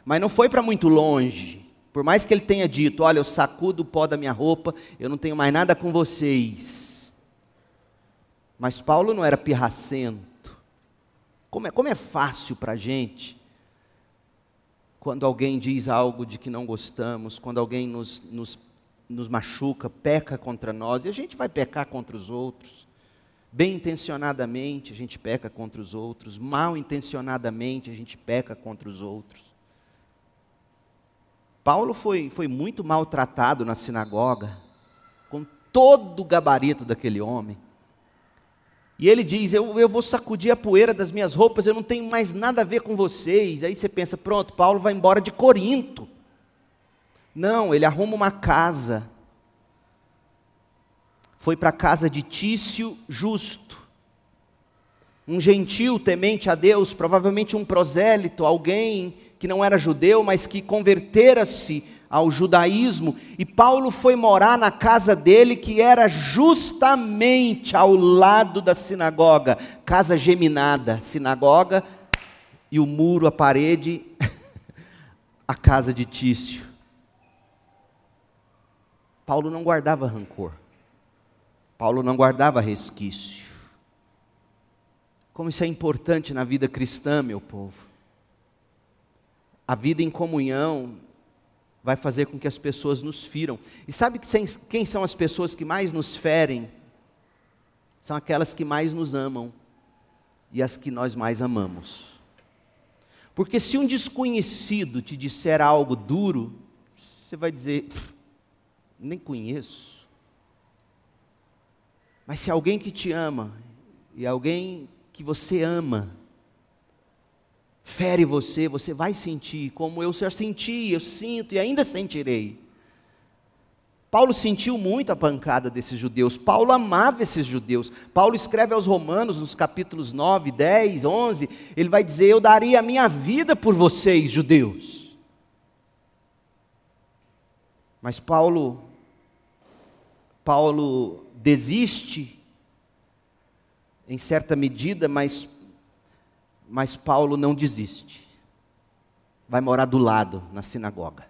mas não foi para muito longe. Por mais que ele tenha dito: Olha, eu sacudo o pó da minha roupa, eu não tenho mais nada com vocês. Mas Paulo não era pirracento. Como é, como é fácil para a gente, quando alguém diz algo de que não gostamos, quando alguém nos, nos, nos machuca, peca contra nós, e a gente vai pecar contra os outros. Bem intencionadamente a gente peca contra os outros, mal intencionadamente a gente peca contra os outros. Paulo foi, foi muito maltratado na sinagoga, com todo o gabarito daquele homem. E ele diz: eu, eu vou sacudir a poeira das minhas roupas, eu não tenho mais nada a ver com vocês. Aí você pensa: pronto, Paulo vai embora de Corinto. Não, ele arruma uma casa. Foi para a casa de Tício Justo, um gentil temente a Deus, provavelmente um prosélito, alguém que não era judeu, mas que convertera-se ao judaísmo, e Paulo foi morar na casa dele, que era justamente ao lado da sinagoga, casa geminada, sinagoga e o muro, a parede, *laughs* a casa de Tício. Paulo não guardava rancor, Paulo não guardava resquício. Como isso é importante na vida cristã, meu povo. A vida em comunhão vai fazer com que as pessoas nos firam. E sabe quem são as pessoas que mais nos ferem? São aquelas que mais nos amam e as que nós mais amamos. Porque se um desconhecido te disser algo duro, você vai dizer, nem conheço. Mas se alguém que te ama e alguém que você ama fere você, você vai sentir, como eu já senti, eu sinto e ainda sentirei. Paulo sentiu muito a pancada desses judeus, Paulo amava esses judeus. Paulo escreve aos Romanos, nos capítulos 9, 10, 11, ele vai dizer: Eu daria a minha vida por vocês, judeus. Mas Paulo, Paulo desiste, em certa medida, mas mas Paulo não desiste. Vai morar do lado, na sinagoga.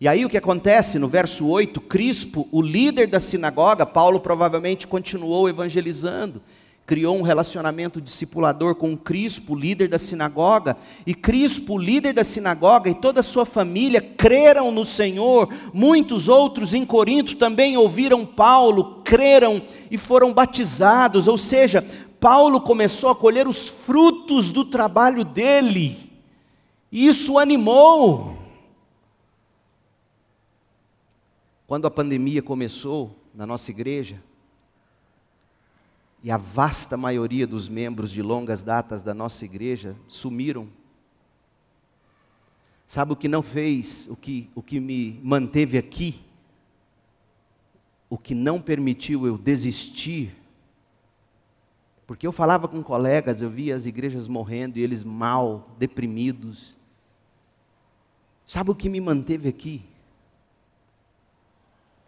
E aí o que acontece no verso 8, Crispo, o líder da sinagoga, Paulo provavelmente continuou evangelizando, criou um relacionamento discipulador com Crispo, líder da sinagoga, e Crispo, líder da sinagoga, e toda a sua família creram no Senhor. Muitos outros em Corinto também ouviram Paulo, creram e foram batizados, ou seja, Paulo começou a colher os frutos do trabalho dele, e isso o animou. Quando a pandemia começou na nossa igreja, e a vasta maioria dos membros de longas datas da nossa igreja sumiram. Sabe o que não fez, o que, o que me manteve aqui? O que não permitiu eu desistir porque eu falava com colegas, eu via as igrejas morrendo e eles mal, deprimidos. Sabe o que me manteve aqui?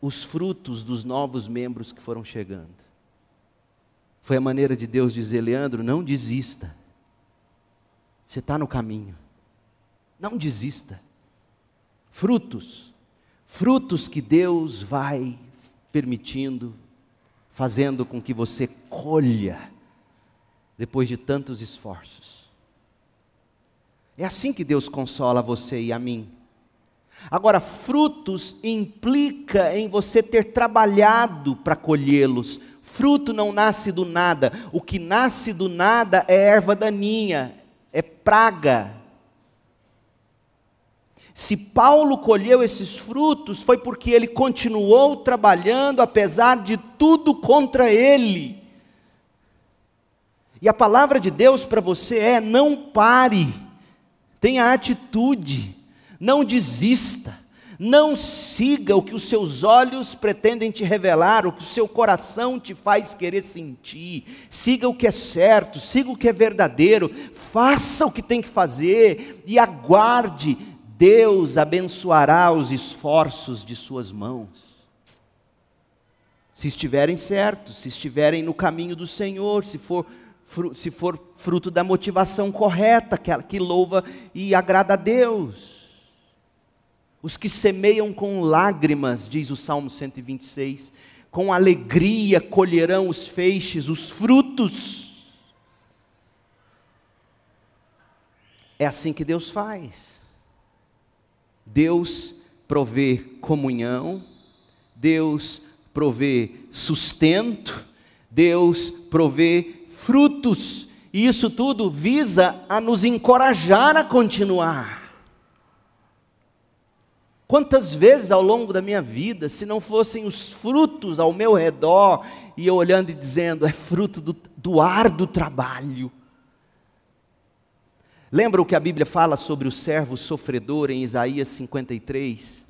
Os frutos dos novos membros que foram chegando. Foi a maneira de Deus dizer: Leandro, não desista. Você está no caminho. Não desista. Frutos. Frutos que Deus vai permitindo, fazendo com que você colha depois de tantos esforços. É assim que Deus consola você e a mim. Agora, frutos implica em você ter trabalhado para colhê-los. Fruto não nasce do nada. O que nasce do nada é erva daninha, é praga. Se Paulo colheu esses frutos, foi porque ele continuou trabalhando apesar de tudo contra ele. E a palavra de Deus para você é: não pare, tenha atitude, não desista. Não siga o que os seus olhos pretendem te revelar, o que o seu coração te faz querer sentir. Siga o que é certo, siga o que é verdadeiro, faça o que tem que fazer e aguarde. Deus abençoará os esforços de suas mãos. Se estiverem certos, se estiverem no caminho do Senhor, se for se for fruto da motivação correta, que, que louva e agrada a Deus. Os que semeiam com lágrimas, diz o Salmo 126, com alegria colherão os feixes, os frutos. É assim que Deus faz. Deus provê comunhão, Deus provê sustento, Deus provê frutos, e isso tudo visa a nos encorajar a continuar. Quantas vezes ao longo da minha vida, se não fossem os frutos ao meu redor, e eu olhando e dizendo, é fruto do, do árduo trabalho. Lembra o que a Bíblia fala sobre o servo sofredor em Isaías 53?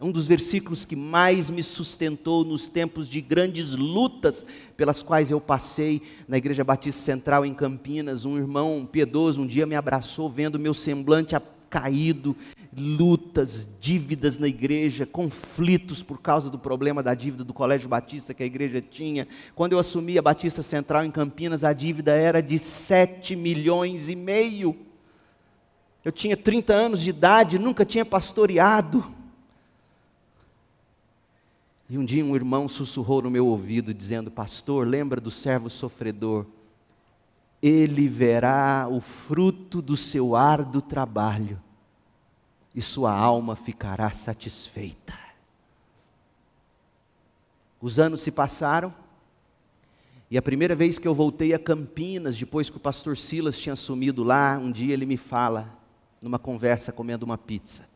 É um dos versículos que mais me sustentou nos tempos de grandes lutas pelas quais eu passei na Igreja Batista Central em Campinas. Um irmão piedoso um dia me abraçou, vendo meu semblante caído, lutas, dívidas na igreja, conflitos por causa do problema da dívida do Colégio Batista que a igreja tinha. Quando eu assumi a Batista Central em Campinas, a dívida era de 7 milhões e meio. Eu tinha 30 anos de idade, nunca tinha pastoreado. E um dia um irmão sussurrou no meu ouvido, dizendo: Pastor, lembra do servo sofredor? Ele verá o fruto do seu árduo trabalho e sua alma ficará satisfeita. Os anos se passaram, e a primeira vez que eu voltei a Campinas, depois que o pastor Silas tinha sumido lá, um dia ele me fala, numa conversa comendo uma pizza: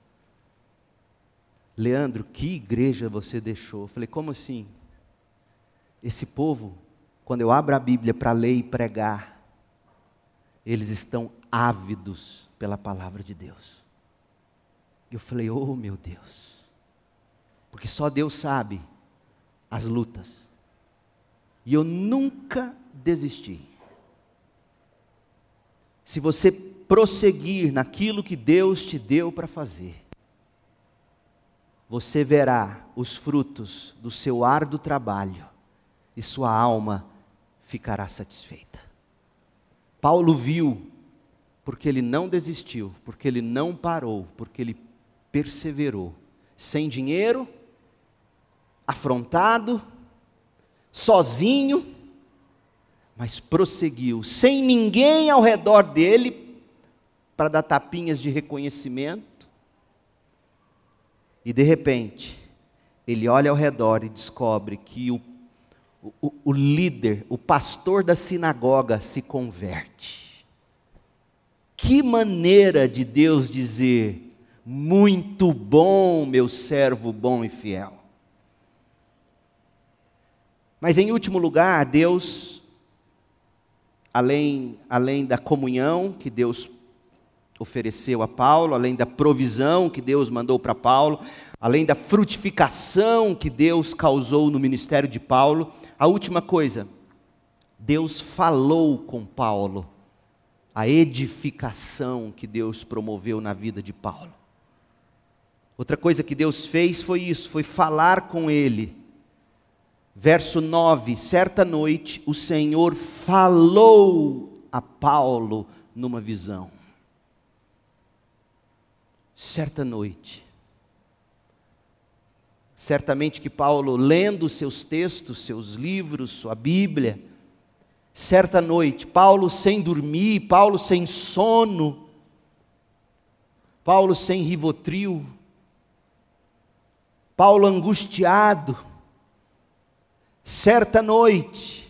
Leandro, que igreja você deixou? Eu falei: como assim? Esse povo, quando eu abro a Bíblia para ler e pregar, eles estão ávidos pela palavra de Deus. Eu falei, oh meu Deus, porque só Deus sabe as lutas. E eu nunca desisti. Se você prosseguir naquilo que Deus te deu para fazer, você verá os frutos do seu árduo trabalho e sua alma ficará satisfeita. Paulo viu, porque ele não desistiu, porque ele não parou, porque ele perseverou, sem dinheiro, afrontado, sozinho, mas prosseguiu, sem ninguém ao redor dele para dar tapinhas de reconhecimento. E de repente, ele olha ao redor e descobre que o, o, o líder, o pastor da sinagoga se converte. Que maneira de Deus dizer: muito bom, meu servo bom e fiel. Mas em último lugar, Deus, além, além da comunhão que Deus ofereceu a Paulo, além da provisão que Deus mandou para Paulo, além da frutificação que Deus causou no ministério de Paulo, a última coisa, Deus falou com Paulo, a edificação que Deus promoveu na vida de Paulo. Outra coisa que Deus fez foi isso, foi falar com ele. Verso 9: Certa noite o Senhor falou a Paulo numa visão. Certa noite. Certamente que Paulo, lendo seus textos, seus livros, sua Bíblia, certa noite, Paulo sem dormir, Paulo sem sono, Paulo sem rivotril, Paulo angustiado, certa noite,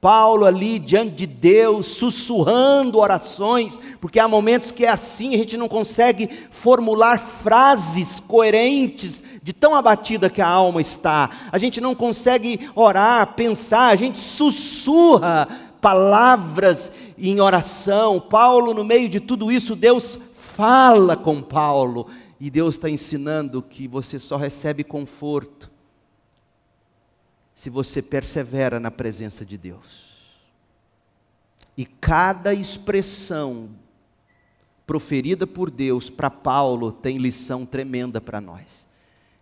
Paulo ali diante de Deus, sussurrando orações, porque há momentos que é assim, a gente não consegue formular frases coerentes de tão abatida que a alma está. A gente não consegue orar, pensar, a gente sussurra palavras em oração. Paulo, no meio de tudo isso, Deus fala com Paulo, e Deus está ensinando que você só recebe conforto se você persevera na presença de Deus. E cada expressão proferida por Deus para Paulo tem lição tremenda para nós.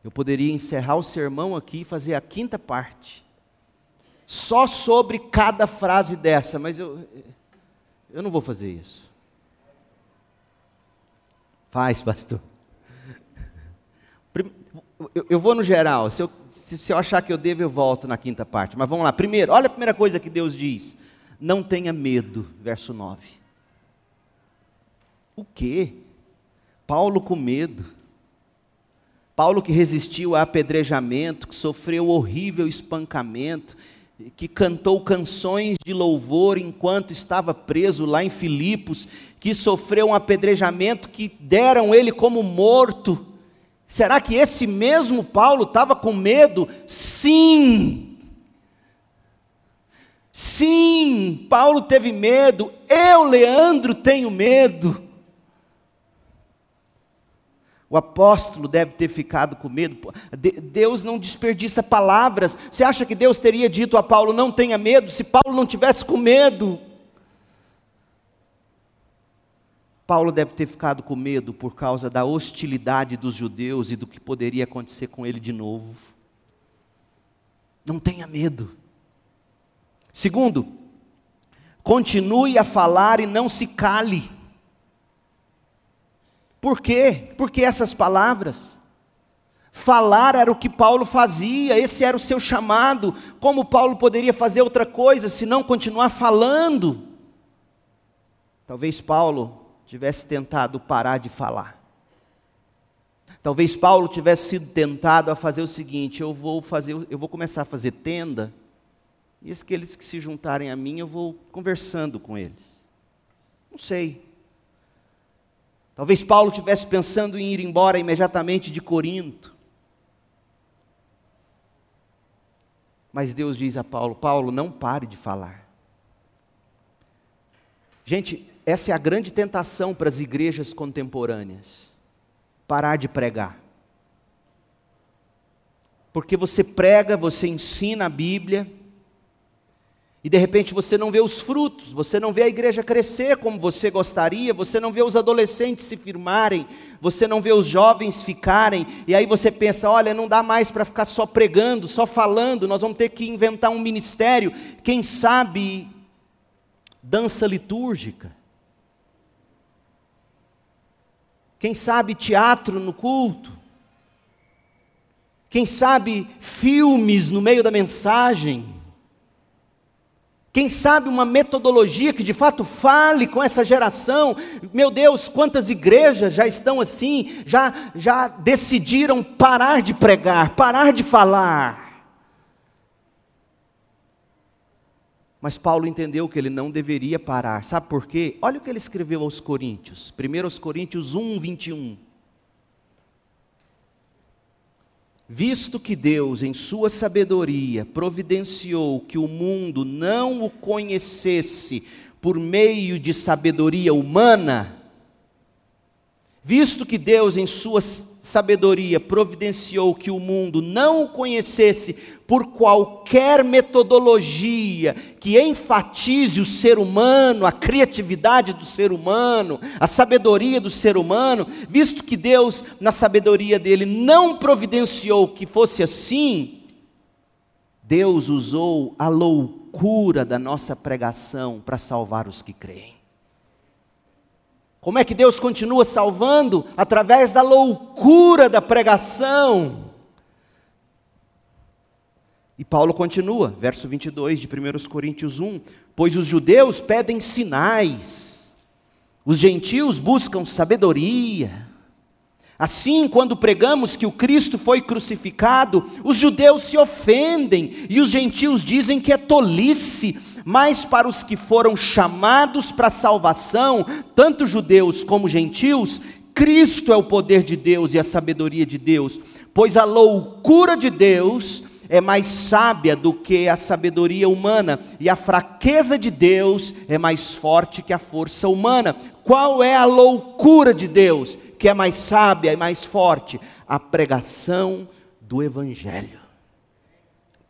Eu poderia encerrar o sermão aqui e fazer a quinta parte, só sobre cada frase dessa, mas eu, eu não vou fazer isso. Faz, pastor. Eu, eu vou no geral, se eu, se, se eu achar que eu devo, eu volto na quinta parte. Mas vamos lá. Primeiro, olha a primeira coisa que Deus diz: não tenha medo, verso 9. O quê? Paulo com medo. Paulo que resistiu a apedrejamento, que sofreu horrível espancamento, que cantou canções de louvor enquanto estava preso lá em Filipos, que sofreu um apedrejamento que deram ele como morto. Será que esse mesmo Paulo estava com medo? Sim. Sim, Paulo teve medo. Eu, Leandro, tenho medo. O apóstolo deve ter ficado com medo. Deus não desperdiça palavras. Você acha que Deus teria dito a Paulo: não tenha medo, se Paulo não tivesse com medo? Paulo deve ter ficado com medo por causa da hostilidade dos judeus e do que poderia acontecer com ele de novo. Não tenha medo. Segundo, continue a falar e não se cale. Por quê? Porque essas palavras. Falar era o que Paulo fazia, esse era o seu chamado. Como Paulo poderia fazer outra coisa se não continuar falando? Talvez Paulo tivesse tentado parar de falar. Talvez Paulo tivesse sido tentado a fazer o seguinte: eu vou fazer, eu vou começar a fazer tenda, e aqueles que se juntarem a mim, eu vou conversando com eles. Não sei. Talvez Paulo tivesse pensando em ir embora imediatamente de Corinto. Mas Deus diz a Paulo: Paulo, não pare de falar. Gente, essa é a grande tentação para as igrejas contemporâneas: parar de pregar. Porque você prega, você ensina a Bíblia, e de repente você não vê os frutos, você não vê a igreja crescer como você gostaria, você não vê os adolescentes se firmarem, você não vê os jovens ficarem, e aí você pensa: olha, não dá mais para ficar só pregando, só falando, nós vamos ter que inventar um ministério, quem sabe dança litúrgica. Quem sabe teatro no culto? Quem sabe filmes no meio da mensagem? Quem sabe uma metodologia que de fato fale com essa geração? Meu Deus, quantas igrejas já estão assim, já, já decidiram parar de pregar, parar de falar. Mas Paulo entendeu que ele não deveria parar. Sabe por quê? Olha o que ele escreveu aos Coríntios. 1 aos Coríntios 1, 21. Visto que Deus, em sua sabedoria, providenciou que o mundo não o conhecesse por meio de sabedoria humana, Visto que Deus, em sua sabedoria, providenciou que o mundo não o conhecesse por qualquer metodologia que enfatize o ser humano, a criatividade do ser humano, a sabedoria do ser humano, visto que Deus, na sabedoria dele, não providenciou que fosse assim, Deus usou a loucura da nossa pregação para salvar os que creem. Como é que Deus continua salvando? Através da loucura da pregação. E Paulo continua, verso 22 de 1 Coríntios 1: Pois os judeus pedem sinais, os gentios buscam sabedoria. Assim, quando pregamos que o Cristo foi crucificado, os judeus se ofendem e os gentios dizem que é tolice, mas para os que foram chamados para a salvação, tanto judeus como gentios, Cristo é o poder de Deus e a sabedoria de Deus, pois a loucura de Deus é mais sábia do que a sabedoria humana, e a fraqueza de Deus é mais forte que a força humana. Qual é a loucura de Deus, que é mais sábia e mais forte? A pregação do Evangelho.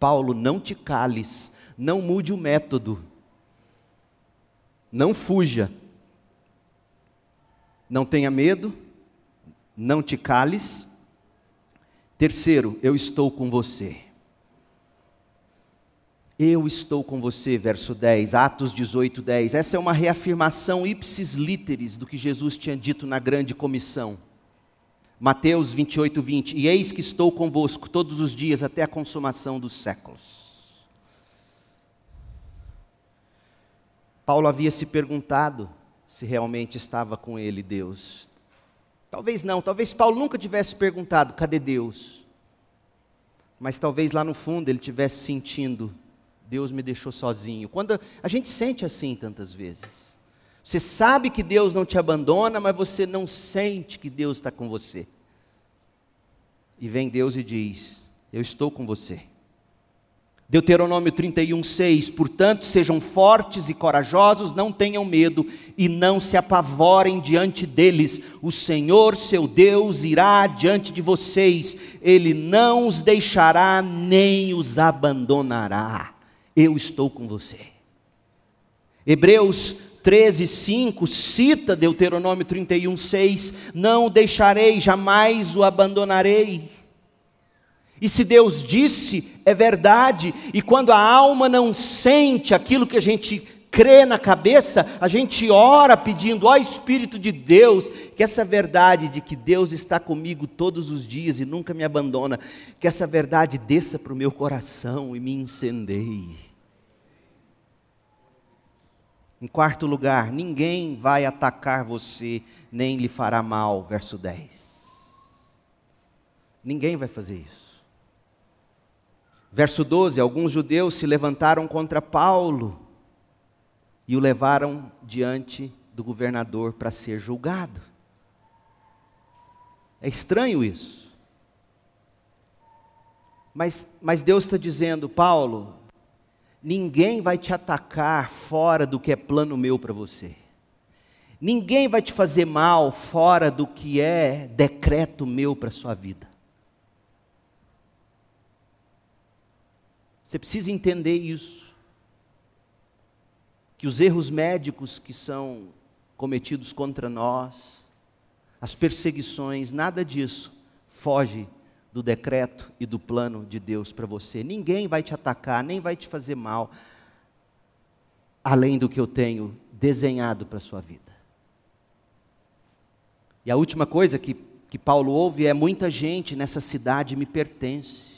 Paulo, não te cales, não mude o método, não fuja, não tenha medo, não te cales. Terceiro, eu estou com você. Eu estou com você, verso 10, Atos 18, 10. Essa é uma reafirmação ipsis literis do que Jesus tinha dito na grande comissão. Mateus 28, 20. E eis que estou convosco todos os dias até a consumação dos séculos. Paulo havia se perguntado se realmente estava com ele Deus. Talvez não, talvez Paulo nunca tivesse perguntado: cadê Deus? Mas talvez lá no fundo ele tivesse sentindo Deus me deixou sozinho. Quando a gente sente assim tantas vezes. Você sabe que Deus não te abandona, mas você não sente que Deus está com você. E vem Deus e diz: Eu estou com você. Deuteronômio 31, 6: Portanto, sejam fortes e corajosos, não tenham medo e não se apavorem diante deles. O Senhor, seu Deus, irá diante de vocês, ele não os deixará nem os abandonará eu estou com você. Hebreus 13, 5 cita Deuteronômio 31, 6: Não o deixarei, jamais o abandonarei. E se Deus disse, é verdade, e quando a alma não sente aquilo que a gente crê na cabeça, a gente ora pedindo, ó Espírito de Deus, que essa verdade de que Deus está comigo todos os dias e nunca me abandona, que essa verdade desça para o meu coração e me incendeie. Em quarto lugar, ninguém vai atacar você, nem lhe fará mal. Verso 10. Ninguém vai fazer isso. Verso 12: Alguns judeus se levantaram contra Paulo e o levaram diante do governador para ser julgado. É estranho isso. Mas, mas Deus está dizendo, Paulo, Ninguém vai te atacar fora do que é plano meu para você. Ninguém vai te fazer mal fora do que é decreto meu para sua vida. Você precisa entender isso. Que os erros médicos que são cometidos contra nós, as perseguições, nada disso foge do decreto e do plano de Deus para você. Ninguém vai te atacar, nem vai te fazer mal, além do que eu tenho desenhado para a sua vida. E a última coisa que, que Paulo ouve é: muita gente nessa cidade me pertence.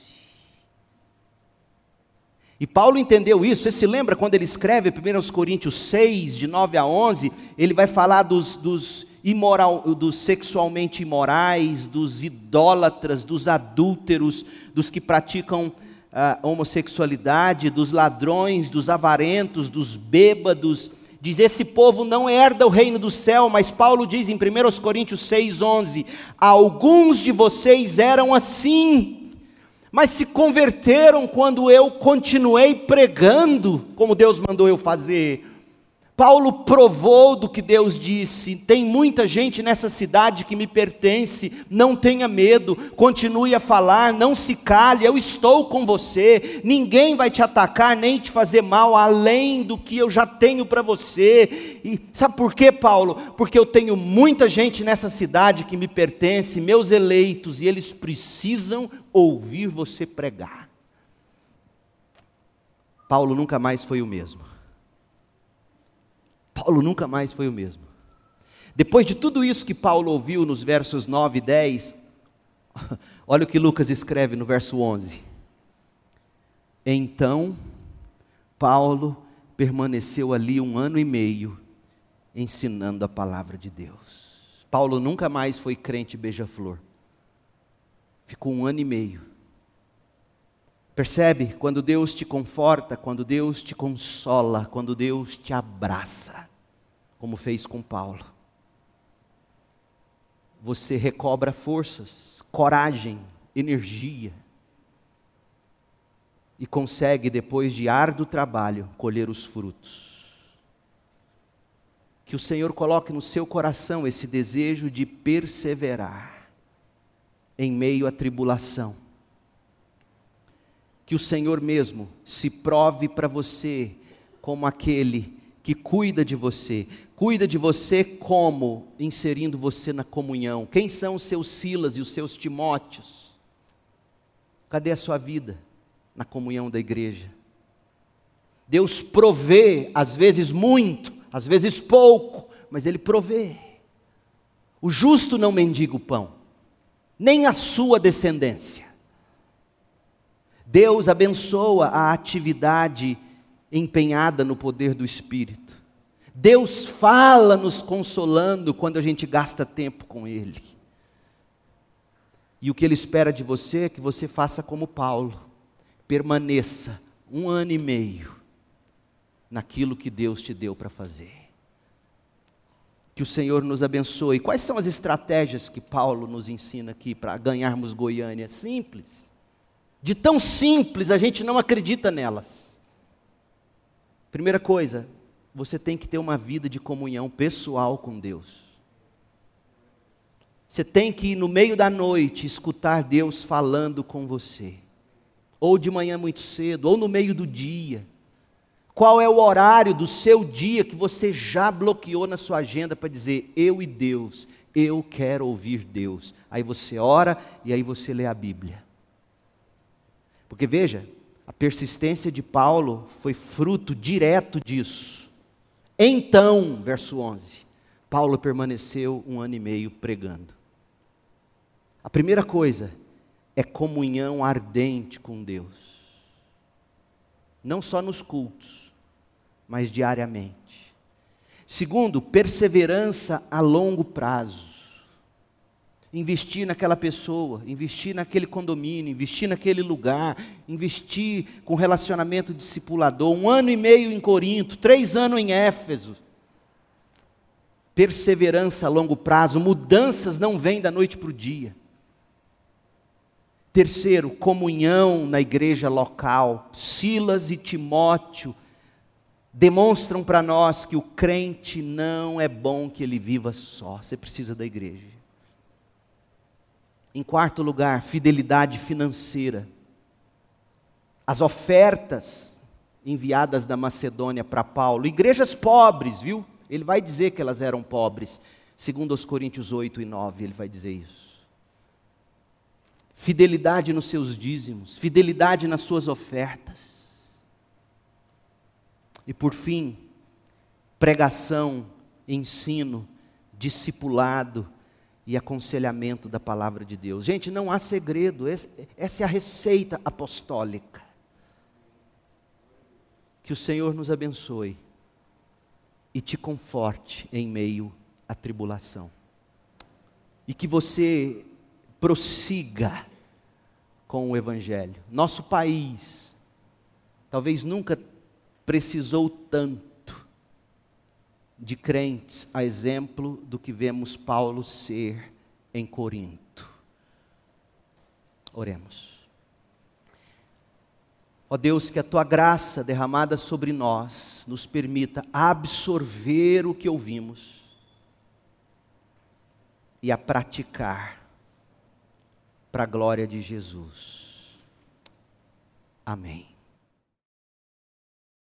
E Paulo entendeu isso, você se lembra quando ele escreve 1 Coríntios 6, de 9 a 11, ele vai falar dos, dos imoral, dos sexualmente imorais, dos idólatras, dos adúlteros, dos que praticam a homossexualidade, dos ladrões, dos avarentos, dos bêbados. Diz: Esse povo não herda o reino do céu, mas Paulo diz em 1 Coríntios 6,11: Alguns de vocês eram assim, mas se converteram quando eu continuei pregando, como Deus mandou eu fazer. Paulo provou do que Deus disse: tem muita gente nessa cidade que me pertence, não tenha medo, continue a falar, não se cale, eu estou com você, ninguém vai te atacar nem te fazer mal além do que eu já tenho para você. E sabe por quê, Paulo? Porque eu tenho muita gente nessa cidade que me pertence, meus eleitos, e eles precisam ouvir você pregar. Paulo nunca mais foi o mesmo. Paulo nunca mais foi o mesmo. Depois de tudo isso que Paulo ouviu nos versos 9 e 10, *laughs* olha o que Lucas escreve no verso 11. Então, Paulo permaneceu ali um ano e meio, ensinando a palavra de Deus. Paulo nunca mais foi crente beija-flor. Ficou um ano e meio. Percebe? Quando Deus te conforta, quando Deus te consola, quando Deus te abraça como fez com Paulo. Você recobra forças, coragem, energia e consegue, depois de árduo trabalho, colher os frutos. Que o Senhor coloque no seu coração esse desejo de perseverar em meio à tribulação. Que o Senhor mesmo se prove para você como aquele que cuida de você. Cuida de você como? Inserindo você na comunhão. Quem são os seus Silas e os seus Timóteos? Cadê a sua vida na comunhão da igreja? Deus provê, às vezes muito, às vezes pouco, mas Ele provê. O justo não mendiga o pão, nem a sua descendência. Deus abençoa a atividade empenhada no poder do Espírito. Deus fala nos consolando quando a gente gasta tempo com Ele. E o que Ele espera de você é que você faça como Paulo, permaneça um ano e meio naquilo que Deus te deu para fazer. Que o Senhor nos abençoe. Quais são as estratégias que Paulo nos ensina aqui para ganharmos Goiânia? Simples. De tão simples, a gente não acredita nelas. Primeira coisa, você tem que ter uma vida de comunhão pessoal com Deus. Você tem que, no meio da noite, escutar Deus falando com você. Ou de manhã muito cedo, ou no meio do dia. Qual é o horário do seu dia que você já bloqueou na sua agenda para dizer, eu e Deus, eu quero ouvir Deus. Aí você ora e aí você lê a Bíblia. Porque veja, a persistência de Paulo foi fruto direto disso. Então, verso 11, Paulo permaneceu um ano e meio pregando. A primeira coisa é comunhão ardente com Deus. Não só nos cultos, mas diariamente. Segundo, perseverança a longo prazo investir naquela pessoa, investir naquele condomínio, investir naquele lugar, investir com relacionamento discipulador, um ano e meio em Corinto, três anos em Éfeso. Perseverança a longo prazo, mudanças não vêm da noite para o dia. Terceiro, comunhão na igreja local. Silas e Timóteo demonstram para nós que o crente não é bom que ele viva só, você precisa da igreja. Em quarto lugar, fidelidade financeira. As ofertas enviadas da Macedônia para Paulo, igrejas pobres, viu? Ele vai dizer que elas eram pobres. Segundo os Coríntios 8 e 9, ele vai dizer isso. Fidelidade nos seus dízimos, fidelidade nas suas ofertas. E por fim, pregação, ensino, discipulado, e aconselhamento da palavra de Deus. Gente, não há segredo, essa é a receita apostólica. Que o Senhor nos abençoe e te conforte em meio à tribulação. E que você prossiga com o Evangelho. Nosso país talvez nunca precisou tanto de crentes, a exemplo do que vemos Paulo ser em Corinto. Oremos. Ó Deus, que a tua graça derramada sobre nós nos permita absorver o que ouvimos e a praticar para a glória de Jesus. Amém.